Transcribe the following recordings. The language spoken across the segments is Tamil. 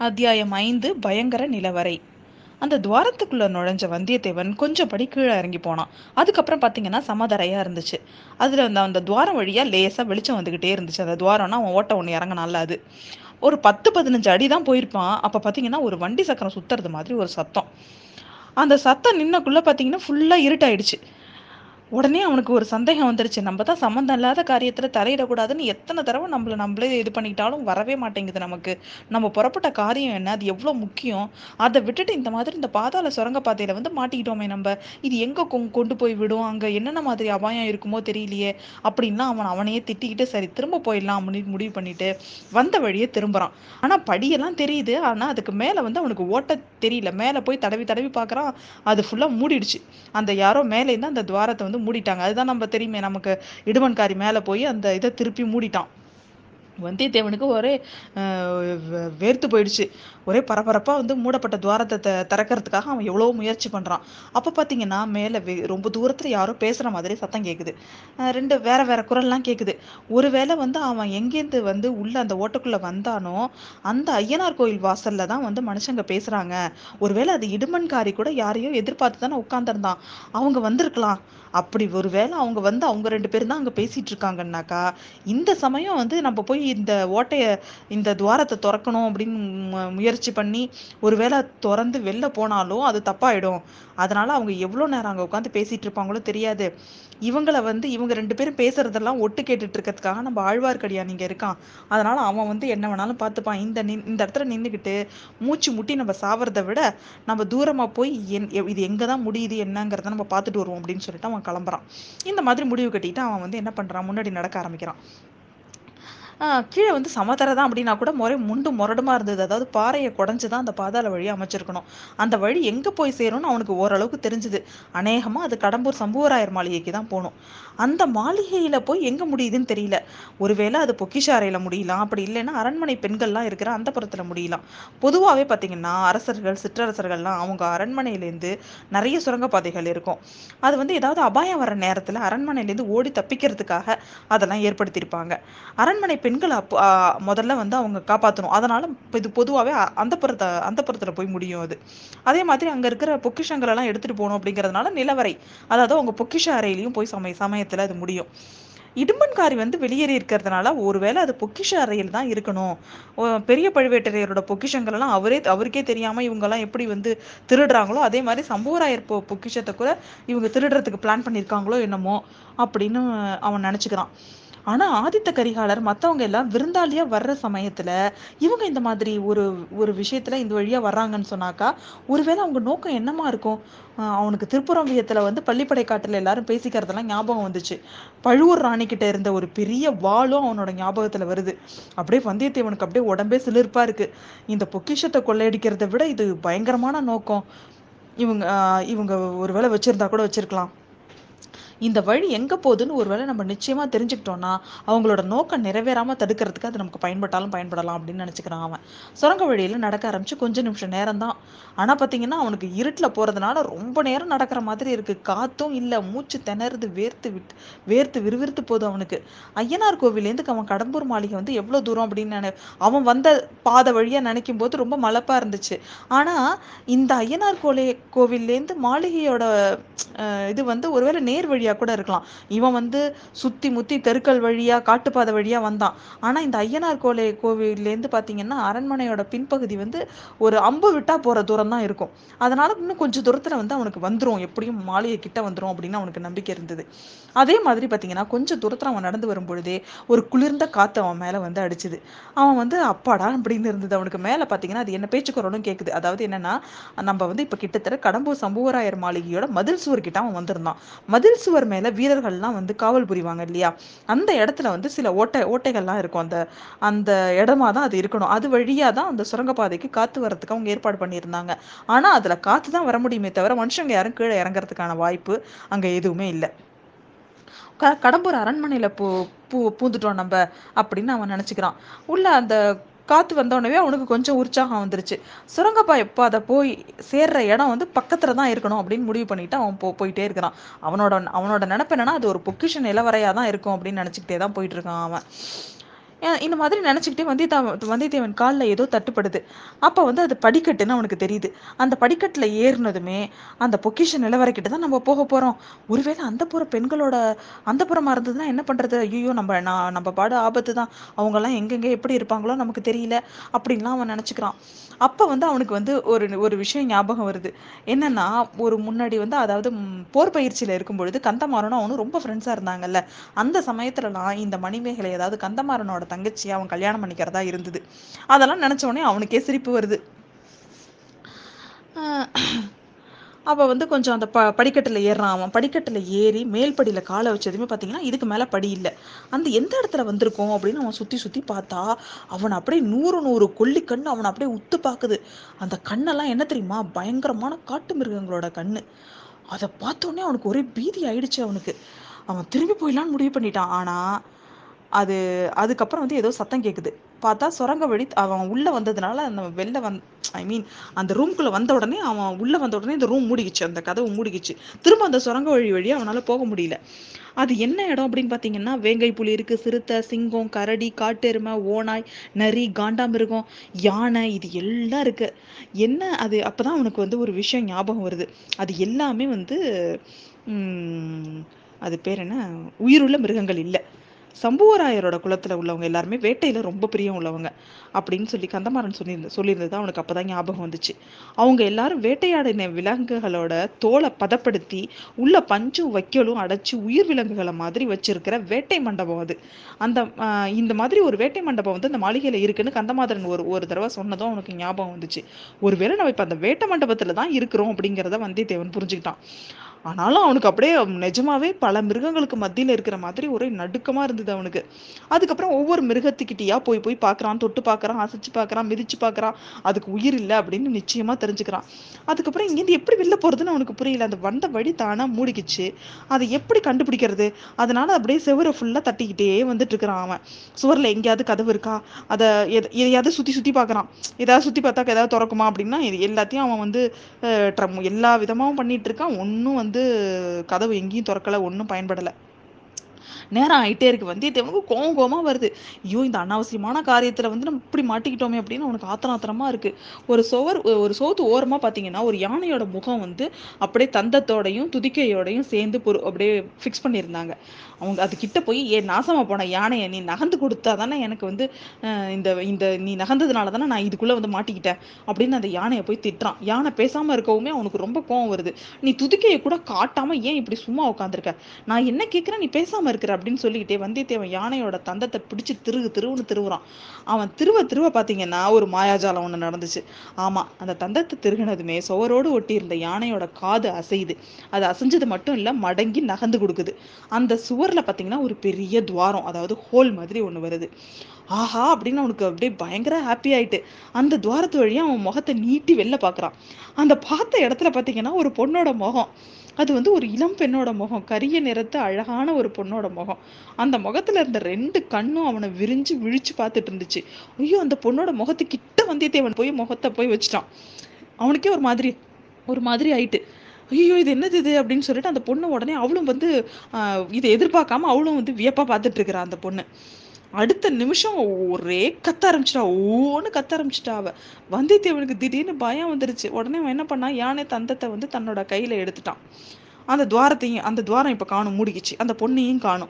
அத்தியாயம் ஐந்து பயங்கர நிலவரை. அந்த துவாரத்துக்குள்ள நுழைஞ்ச வந்தியத்தேவன் கொஞ்சம் படி கீழே இறங்கி போனான். அதுக்கப்புறம் பார்த்தீங்கன்னா சமதரையா இருந்துச்சு. அதுல அந்த அந்த துவாரம் வழியா லேசா வெளிச்சம் வந்துகிட்டே இருந்துச்சு. அந்த துவாரம்னா அவன் ஓட்ட ஒன்று இறங்கினால அது. ஒரு பத்து பதினஞ்சு அடி தான் போயிருப்பான். அப்போ பார்த்தீங்கன்னா ஒரு வண்டி சக்கரம் சுத்துறது மாதிரி ஒரு சத்தம். அந்த சத்தம் நின்னக்குள்ள பார்த்தீங்கன்னா ஃபுல்லாக இருட்டாயிடுச்சு. உடனே அவனுக்கு ஒரு சந்தேகம் வந்துருச்சு. நம்ம தான் சம்மந்தம் இல்லாத காரியத்தில் தலையிடக்கூடாதுன்னு எத்தனை தடவை நம்மள நம்மளே இது பண்ணிக்கிட்டாலும் வரவே மாட்டேங்குது நமக்கு. நம்ம புறப்பட்ட காரியம் என்ன? அது எவ்வளோ முக்கியம்? அதை விட்டுட்டு இந்த மாதிரி இந்த பாதாள சுரங்க பாதையில் வந்து மாட்டிக்கிட்டோமே நம்ம. இது எங்கே கொ- கொண்டு போய் விடும்? அங்கே என்னென்ன மாதிரி அபாயம் இருக்குமோ தெரியலையே. அப்படின்லாம் அவன் அவனையே திட்டிக்கிட்டு சரி திரும்ப போயிடலாம் அப்படின்னு முடிவு பண்ணிட்டு வந்த வழியே திரும்புகிறான் ஆனால் படியெல்லாம் தெரியுது. ஆனால் அதுக்கு மேலே வந்து அவனுக்கு ஓட்ட தெரியல. மேலே போய் தடவி தடவி பார்க்குறான். அது ஃபுல்லாக மூடிடுச்சு. அந்த யாரோ மேலேருந்து அந்த துவாரத்தை வந்து மூடிட்டாங்க. அதுதான் நம்ம தெரியுமே நமக்கு இடுமன்காரி மேலே போய் அந்த இதை திருப்பி மூடிட்டான். வந்தியத்தேவனுக்கு ஒரே வேர்த்து போயிடுச்சு. ஒரே பரபரப்பா வந்து மூடப்பட்ட துவாரத்தை த- திறக்கறதுக்காக அவன் எவ்வளவோ முயற்சி பண்றான். அப்போ பார்த்தீங்கன்னா மேலே ரொம்ப தூரத்தில் யாரோ பேசுகிற மாதிரி சத்தம் கேட்குது ரெண்டு வேற வேற குரல்லாம் ஒரு ஒருவேளை வந்து அவன் எங்கேருந்து வந்து உள்ளே அந்த ஓட்டுக்குள்ளே வந்தானோ அந்த ஐயனார் கோயில் வாசலில் தான் வந்து மனுஷங்க பேசுகிறாங்க ஒருவேளை அது இடுமன்காரி கூட யாரையோ எதிர்பார்த்து தானே உட்காந்துருந்தான் அவங்க வந்திருக்கலாம். அப்படி ஒருவேளை அவங்க வந்து அவங்க ரெண்டு பேரும் தான் அங்கே பேசிட்டு இருக்காங்கன்னாக்கா இந்த சமயம் வந்து நம்ம போய் இந்த ஓட்டையை இந்த துவாரத்தை திறக்கணும் அப்படின்னு மு- முயற்சி பண்ணி ஒருவேளை திறந்து வெளில போனாலும் அது தப்பாயிடும். அதனால அவங்க எவ்வளோ நேரம் அங்கே உட்காந்து பேசிட்டு இருப்பாங்களோ தெரியாது. இவங்களை வந்து இவங்க ரெண்டு பேரும் பேசுறதெல்லாம் ஒட்டு கேட்டுட்டு இருக்கிறதுக்காக நம்ம ஆழ்வார்க்கடியான் இங்கே இருக்கான். அதனால அவன் வந்து என்ன வேணாலும் பார்த்துப்பான். இந்த நின் இந்த இடத்துல நின்றுக்கிட்டு மூச்சு முட்டி நம்ம சாவறதை விட நம்ம தூரமா போய் என் இது எங்க தான் முடியுது என்னங்கிறத நம்ம பார்த்துட்டு வருவோம் அப்படின்னு சொல்லிட்டு அவன் கிளம்புறான். இந்த மாதிரி முடிவு கட்டிட்டு அவன் வந்து என்ன பண்றான்? முன்னாடி நடக்க ஆரம்பிக்கிறான். கீழே வந்து சமதரை தான் அப்படின்னா கூட முறை முண்டு முரடுமா இருந்தது. அதாவது பாறையை குடஞ்சு தான் அந்த பாதாள வழி அமைச்சிருக்கணும். அந்த வழி எங்கே போய் சேரும்னு அவனுக்கு ஓரளவுக்கு தெரிஞ்சுது. அநேகமாக அது கடம்பூர் சம்புவராயர் மாளிகைக்கு தான் போகணும். அந்த மாளிகையில் போய் எங்கே முடியுதுன்னு தெரியல. ஒருவேளை அது பொக்கிஷ முடியலாம். அப்படி இல்லைன்னா அரண்மனை பெண்கள்லாம் இருக்கிற அந்த புறத்தில் முடியலாம். பொதுவாகவே பார்த்தீங்கன்னா அரசர்கள் சிற்றரசர்கள்லாம் அவங்க அரண்மனையிலேருந்து நிறைய சுரங்கப்பாதைகள் இருக்கும். அது வந்து ஏதாவது அபாயம் வர நேரத்தில் அரண்மனையிலேருந்து ஓடி தப்பிக்கிறதுக்காக அதெல்லாம் ஏற்படுத்தியிருப்பாங்க. அரண்மனை பெண் பெண்களை அப்போ முதல்ல வந்து அவங்க காப்பாற்றணும் அதனால் இப்போ இது பொதுவாகவே அந்த புறத்தை அந்த புறத்தில் போய் முடியும் அது. அதே மாதிரி அங்கே இருக்கிற பொக்கிஷங்கள் எல்லாம் போகணும் அப்படிங்கிறதுனால நிலவரை. அதாவது அவங்க பொக்கிஷ அறையிலையும் போய் சமய சமயத்தில் அது முடியும். இடுமன்காரி வந்து வெளியேறி இருக்கிறதுனால ஒருவேளை அது பொக்கிஷ அறையில் தான் இருக்கணும். ஓ, பெரிய பழுவேட்டரையரோட பொக்கிஷங்கள் எல்லாம் அவரே அவருக்கே தெரியாம இவங்க எல்லாம் எப்படி வந்து திருடுறாங்களோ அதே மாதிரி சம்புவராயர் பொ பொக்கிஷத்தை கூட இவங்க திருடுறதுக்கு பிளான் பண்ணியிருக்காங்களோ என்னமோ அப்படின்னு அவன் நினச்சிக்கிறான். ஆனா ஆதித்த கரிகாலர் மத்தவங்க எல்லாம் விருந்தாளியா வர்ற சமயத்துல இவங்க இந்த மாதிரி ஒரு ஒரு விஷயத்துல இந்த வழியா வர்றாங்கன்னு சொன்னாக்கா ஒருவேளை அவங்க நோக்கம் என்னமா இருக்கும்? அவனுக்கு அவனுக்கு திருப்புறம்பியத்துல வந்து பள்ளிப்படை காட்டுல எல்லாரும் பேசிக்கிறதெல்லாம் ஞாபகம் வந்துச்சு. பழுவூர் ராணி கிட்ட இருந்த ஒரு பெரிய வாளும் அவனோட ஞாபகத்துல வருது. அப்படியே வந்தியத்தேவனுக்கு அப்படியே உடம்பே சிலிர்ப்பா இருக்கு. இந்த பொக்கிஷத்தை கொள்ளையடிக்கிறதை விட இது பயங்கரமான நோக்கம். இவங்க இவங்க ஒருவேளை வச்சிருந்தா கூட வச்சிருக்கலாம். இந்த வழி எங்க போகுதுன்னு ஒருவேளை நம்ம நிச்சயமா தெரிஞ்சுக்கிட்டோம்னா அவங்களோட நோக்கம் நிறைவேறாம தடுக்கிறதுக்கு அது நமக்கு பயன்பட்டாலும் பயன்படலாம் அப்படின்னு நினைச்சுக்கிறான் அவன். சுரங்க வழியில நடக்க ஆரம்பிச்சு கொஞ்சம் நிமிஷம் நேரம் தான் ஆனா பாத்தீங்கன்னா அவனுக்கு இருட்டில் போறதுனால ரொம்ப நேரம் நடக்கிற மாதிரி இருக்கு. காத்தும் இல்ல மூச்சு திணறுது வேர்த்து விட்டு வேர்த்து விறுவிறுத்து போகுது அவனுக்கு. ஐயனார் கோவிலேருந்து அவன் கடம்பூர் மாளிகை வந்து எவ்வளவு தூரம் அப்படின்னு நினை அவன் வந்த பாதை வழியா நினைக்கும் போது ரொம்ப மலப்பா இருந்துச்சு. ஆனா இந்த ஐயனார் கோலே கோவில்லேருந்து மாளிகையோட இது வந்து ஒருவேளை நேர் வழியாக கூட இருக்கலாம். இவன் வந்து சுற்றி முற்றி தெருக்கள் வழியாக காட்டுப்பாதை வழியாக வந்தான். ஆனால் இந்த ஐயனார் கோலை கோவிலேருந்து பார்த்தீங்கன்னா அரண்மனையோட பின்பகுதி வந்து ஒரு அம்பு விட்டா போகிற தூரம் தான் இருக்கும். அதனால இன்னும் கொஞ்சம் தூரத்தில் வந்து அவனுக்கு வந்துடும் எப்படியும் மாளிகை கிட்ட வந்துடும் அப்படின்னு அவனுக்கு நம்பிக்கை இருந்தது. அதே மாதிரி பார்த்தீங்கன்னா கொஞ்சம் தூரத்தில் அவன் நடந்து வரும்பொழுதே ஒரு குளிர்ந்த காற்று அவன் மேலே வந்து அடிச்சுது. அவன் வந்து அப்பாடா அப்படின்னு இருந்தது. அவனுக்கு மேலே பார்த்தீங்கன்னா அது என்ன பேச்சு கேட்குது அதாவது என்னன்னா நம்ம வந்து இப்போ கிட்டத்தட்ட கடம்பூர் சம்புவராயர் மாளிகையோட மதில் சுவர் கிட்ட அவன் வந்திருந்தான். மதில் சுவர் மேல வீரர்கள்லாம் வந்து காவல் புரிவாங்க இல்லையா? அந்த இடத்துல வந்து சில ஓட்டை ஓட்டைகள்லாம் இருக்கும். அந்த அந்த இடமா தான் அது இருக்கணும். அது வழியா தான் அந்த சுரங்கப்பாதைக்கு காத்து வரதுக்கு அவங்க ஏற்பாடு பண்ணியிருந்தாங்க. ஆனா அதுல காத்து தான் வர முடியுமே தவிர மனுஷங்க யாரும் கீழே இறங்குறதுக்கான வாய்ப்பு அங்க எதுவுமே இல்லை. கடம்பூர் அரண்மனையில பூ பூ பூந்துட்டோம் நம்ம அப்படின்னு அவன் நினைச்சுக்கிறான். உள்ள அந்த காற்று வந்தோடனே அவனுக்கு கொஞ்சம் உற்சாகம் வந்துருச்சு. சுரங்கப்பாய் இப்போ அதை போய் சேர்ற இடம் வந்து பக்கத்துல தான் இருக்கணும் அப்படின்னு முடிவு பண்ணிட்டு அவன் போ போயிட்டே இருக்கிறான். அவனோட அவனோட நினைப்பு என்னன்னா அது ஒரு பொக்கிஷன் நிலவரையா தான் இருக்கும் அப்படின்னு நினச்சிக்கிட்டே தான் போயிட்டு இருக்கான் அவன். இந்த மாதிரி நினச்சிக்கிட்டே வந்தியத்தேவன் வந்தியத்தேவன் காலில் ஏதோ தட்டுப்படுது. அப்போ வந்து அது படிக்கட்டுன்னு அவனுக்கு தெரியுது. அந்த படிக்கட்டில் ஏறினதுமே அந்த பொக்கிஷ நிலவரைக்கிட்ட தான் நம்ம போக போகிறோம் ஒருவேளை அந்த புற பெண்களோட அந்த புறமா இருந்ததுன்னா என்ன பண்ணுறது ஐயோ நம்ம நான் நம்ம பாடு ஆபத்து தான். அவங்கெல்லாம் எங்கெங்கே எப்படி இருப்பாங்களோ நமக்கு தெரியல அப்படின்லாம் அவன் நினச்சிக்கிறான். அப்போ வந்து அவனுக்கு வந்து ஒரு ஒரு விஷயம் ஞாபகம் வருது. என்னன்னா ஒரு முன்னாடி வந்து அதாவது போர் பயிற்சியில் இருக்கும் பொழுது கந்தமாறனும் அவனும் ரொம்ப ஃப்ரெண்ட்ஸாக இருந்தாங்கல்ல. அந்த சமயத்துலலாம் இந்த மணிமேகலை ஏதாவது கந்தமாறனோட தங்கச்சி அவன் கல்யாணம் பண்ணிக்கிறதா இருந்தது. அதெல்லாம் நினச்ச உடனே அவனுக்கே சிரிப்பு வருது. அப்போ வந்து கொஞ்சம் அந்த ப படிக்கட்டில் ஏறுறான் அவன். படிக்கட்டில் ஏறி மேல் படியில் காலை வச்சதுமே பார்த்தீங்கன்னா இதுக்கு மேலே படி இல்லை. அந்த எந்த இடத்துல வந்திருக்கோம் அப்படின்னு அவன் சுற்றி சுற்றி பார்த்தா அவன் அப்படியே நூறு நூறு கொல்லி கண் அவனை அப்படியே உத்து பார்க்குது அந்த கண்ணெல்லாம் என்ன தெரியுமா? பயங்கரமான காட்டு மிருகங்களோட கண்ணு. அதை பார்த்தோன்னே அவனுக்கு ஒரே பீதி ஆயிடுச்சு அவனுக்கு. அவன் திரும்பி போயிடலான்னு முடிவு பண்ணிட்டான். ஆனால் அது அதுக்கப்புறம் வந்து ஏதோ சத்தம் கேட்குது பார்த்தா சுரங்க வழி அவன் உள்ளே வந்ததுனால அந்த வெளில வந் ஐ மீன் அந்த ரூம்குள்ளே வந்த உடனே அவன் உள்ளே வந்த உடனே இந்த ரூம் மூடிக்கிச்சு அந்த கதவு மூடிக்கிச்சு. திரும்ப அந்த சுரங்க வழி வழியாக அவனால் போக முடியல. அது என்ன இடம் அப்படின்னு பார்த்தீங்கன்னா வேங்கை புலி இருக்குது சிறுத்தை சிங்கம் கரடி காட்டெருமை ஓனாய் நரி காண்டாமிருகம் யானை இது எல்லாம் இருக்குது என்ன அது? அப்போ தான் அவனுக்கு வந்து ஒரு விஷயம் ஞாபகம் வருது. அது எல்லாமே வந்து அது பேர் என்ன? உயிருள்ள மிருகங்கள் இல்லை. சம்புவராயரோட குளத்தில் உள்ளவங்க எல்லாருமே வேட்டையில் ரொம்ப பிரியம் உள்ளவங்க அப்படின்னு சொல்லி கந்தமாறன் சொல்லியிருந்த சொல்லியிருந்தது அவனுக்கு அப்போ தான் ஞாபகம் வந்துச்சு. அவங்க எல்லாரும் வேட்டையாடின விலங்குகளோட தோலை பதப்படுத்தி உள்ள பஞ்சும் வைக்கலும் அடைச்சி உயிர் விலங்குகளை மாதிரி வச்சிருக்கிற வேட்டை மண்டபம் அது. அந்த இந்த மாதிரி ஒரு வேட்டை மண்டபம் வந்து அந்த மாளிகையில் இருக்குன்னு கந்தமாதரன் ஒரு ஒரு தடவை சொன்னதும் அவனுக்கு ஞாபகம் வந்துச்சு. ஒருவேளை நம்ம இப்போ அந்த வேட்டை மண்டபத்தில் தான் இருக்கிறோம் அப்படிங்கிறத வந்தியத்தேவன் புரிஞ்சுக்கிட்டான். ஆனாலும் அவனுக்கு அப்படியே நிஜமாவே பல மிருகங்களுக்கு மத்தியில் இருக்கிற மாதிரி ஒரே நடுக்கமாக இருந்தது அவனுக்கு. அதுக்கப்புறம் ஒவ்வொரு மிருகத்துக்கிட்டேயா போய் போய் பார்க்கறான் தொட்டு பார்க்குறான் அசைச்சு பார்க்குறான் மிதிச்சு பார்க்குறான் அதுக்கு உயிர் இல்லை அப்படின்னு நிச்சயமாக தெரிஞ்சுக்கிறான். அதுக்கப்புறம் இங்கேருந்து எப்படி வெளில போகிறதுன்னு அவனுக்கு புரியல. அந்த வந்த வழி தானாக மூடிக்கிச்சு. அதை எப்படி கண்டுபிடிக்கிறது? அதனால அப்படியே செவரை ஃபுல்லாக தட்டிக்கிட்டே வந்துட்டு இருக்கிறான் அவன். சுவரில் எங்கேயாவது கதவு இருக்கா? அதை எதையாவது சுற்றி சுற்றி பார்க்குறான் ஏதாவது சுற்றி பார்த்தா ஏதாவது திறக்குமா அப்படின்னா எல்லாத்தையும் அவன் வந்து எல்லா விதமாகவும் பண்ணிட்டு இருக்கான் ஒன்றும் வந்து வந்து கதவு எங்கேயும் திறக்கல ஒன்றும் பயன்படலை. நேரம் ஆகிட்டே இருக்கு. வந்தியத்தேவனுக்கு கோவம் கோவமாக வருது. ஐயோ இந்த அனாவசியமான காரியத்தில் வந்து நம்ம இப்படி மாட்டிக்கிட்டோமே அப்படின்னு அவனுக்கு ஆத்திரம் இருக்கு. ஒரு சுவர் ஒரு சோத்து ஓரமாக பார்த்தீங்கன்னா ஒரு யானையோட முகம் வந்து அப்படியே தந்தத்தோடையும் துதிக்கையோடையும் சேர்ந்து பொரு அப்படியே ஃபிக்ஸ் பண்ணியிருந்தாங்க. அவங்க அது கிட்ட போய் ஏ நாசமா போன யானையை நீ நகர்ந்து கொடுத்தா தானே எனக்கு வந்து இந்த இந்த நீ நகர்ந்ததுனால தானே நான் இதுக்குள்ள வந்து மாட்டிக்கிட்டேன். அப்படின்னு அந்த யானையை போய் திட்டுறான். யானை பேசாம இருக்கவுமே அவனுக்கு ரொம்ப கோவம் வருது. நீ துதிக்கையை கூட காட்டாம ஏன் இப்படி சும்மா உட்காந்துருக்க நான் என்ன கேட்கிறேன் நீ பேசாம இருக்கிற அப்படின்னு சொல்லிக்கிட்டே வந்தியத்தேவன் யானையோட தந்தத்தை பிடிச்சி திருகு திருவுன்னு திருவுறான். அவன் திருவ திருவ பார்த்தீங்கன்னா ஒரு மாயாஜாலம் ஒன்று நடந்துச்சு. ஆமா அந்த தந்தத்தை திருகினதுமே சுவரோடு ஒட்டி இருந்த யானையோட காது அசையுது. அது அசைஞ்சது மட்டும் இல்லை மடங்கி நகர்ந்து கொடுக்குது. அந்த சுவர்ல பார்த்தீங்கன்னா ஒரு பெரிய துவாரம் அதாவது ஹோல் மாதிரி ஒன்று வருது. ஆஹா அப்படின்னு அவனுக்கு அப்படியே பயங்கர ஹாப்பி ஆயிட்டு அந்த துவாரத்து வழியாக அவன் முகத்தை நீட்டி வெளில பார்க்குறான் அந்த பார்த்த இடத்துல பார்த்தீங்கன்னா ஒரு பொண்ணோட முகம். அது வந்து ஒரு இளம் பெண்ணோட முகம் கரிய நிறத்து அழகான ஒரு பொண்ணோட முகம். அந்த முகத்துல இருந்த ரெண்டு கண்ணும் அவனை விரிஞ்சு விழிச்சு பார்த்துட்டு இருந்துச்சு. ஐயோ அந்த பொண்ணோட முகத்து கிட்ட வந்தியத்தேவன் போய் முகத்தை போய் வச்சுட்டான். அவனுக்கே ஒரு மாதிரி ஒரு மாதிரி ஆயிட்டு. ஐயோ இது என்னது இது? அப்படின்னு சொல்லிட்டு அந்த பொண்ணு உடனே அவளும் வந்து இதை எதிர்பார்க்காம அவளும் வந்து வியப்பா பார்த்துட்டு இருக்கிறா அந்த பொண்ணு. அடுத்த நிமிஷம் ஒரே கத்த ஆரம்பிச்சிட்டா ஓன்னு கத்த ஆரம்பிச்சிட்டா அவ. வந்தியத்தேவனுக்கு திடீர்னு பயம் வந்துருச்சு. உடனே அவன் என்ன பண்ணா யானை தந்தத்தை வந்து தன்னோட கையில எடுத்துட்டான். அந்த துவாரத்தையும் அந்த துவாரம் இப்ப காணும் மூடிக்கிச்சு. அந்த பொண்ணையும் காணும்.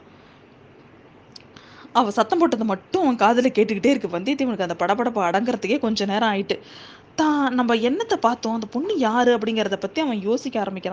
அவ சத்தம் போட்டதை மட்டும் அவன் காதில் கேட்டுக்கிட்டே இருக்கு. வந்தியத்தேவனுக்கு அந்த படபடப்பை அடங்குறதுக்கே கொஞ்ச நேரம் ஆயிட்டு. தான் நம்ம என்னத்தை பார்த்தோம்? அந்த பொண்ணு யாரு அப்படிங்கிறத பத்தி அவன் யோசிக்க ஆரம்பிக்கிறான்.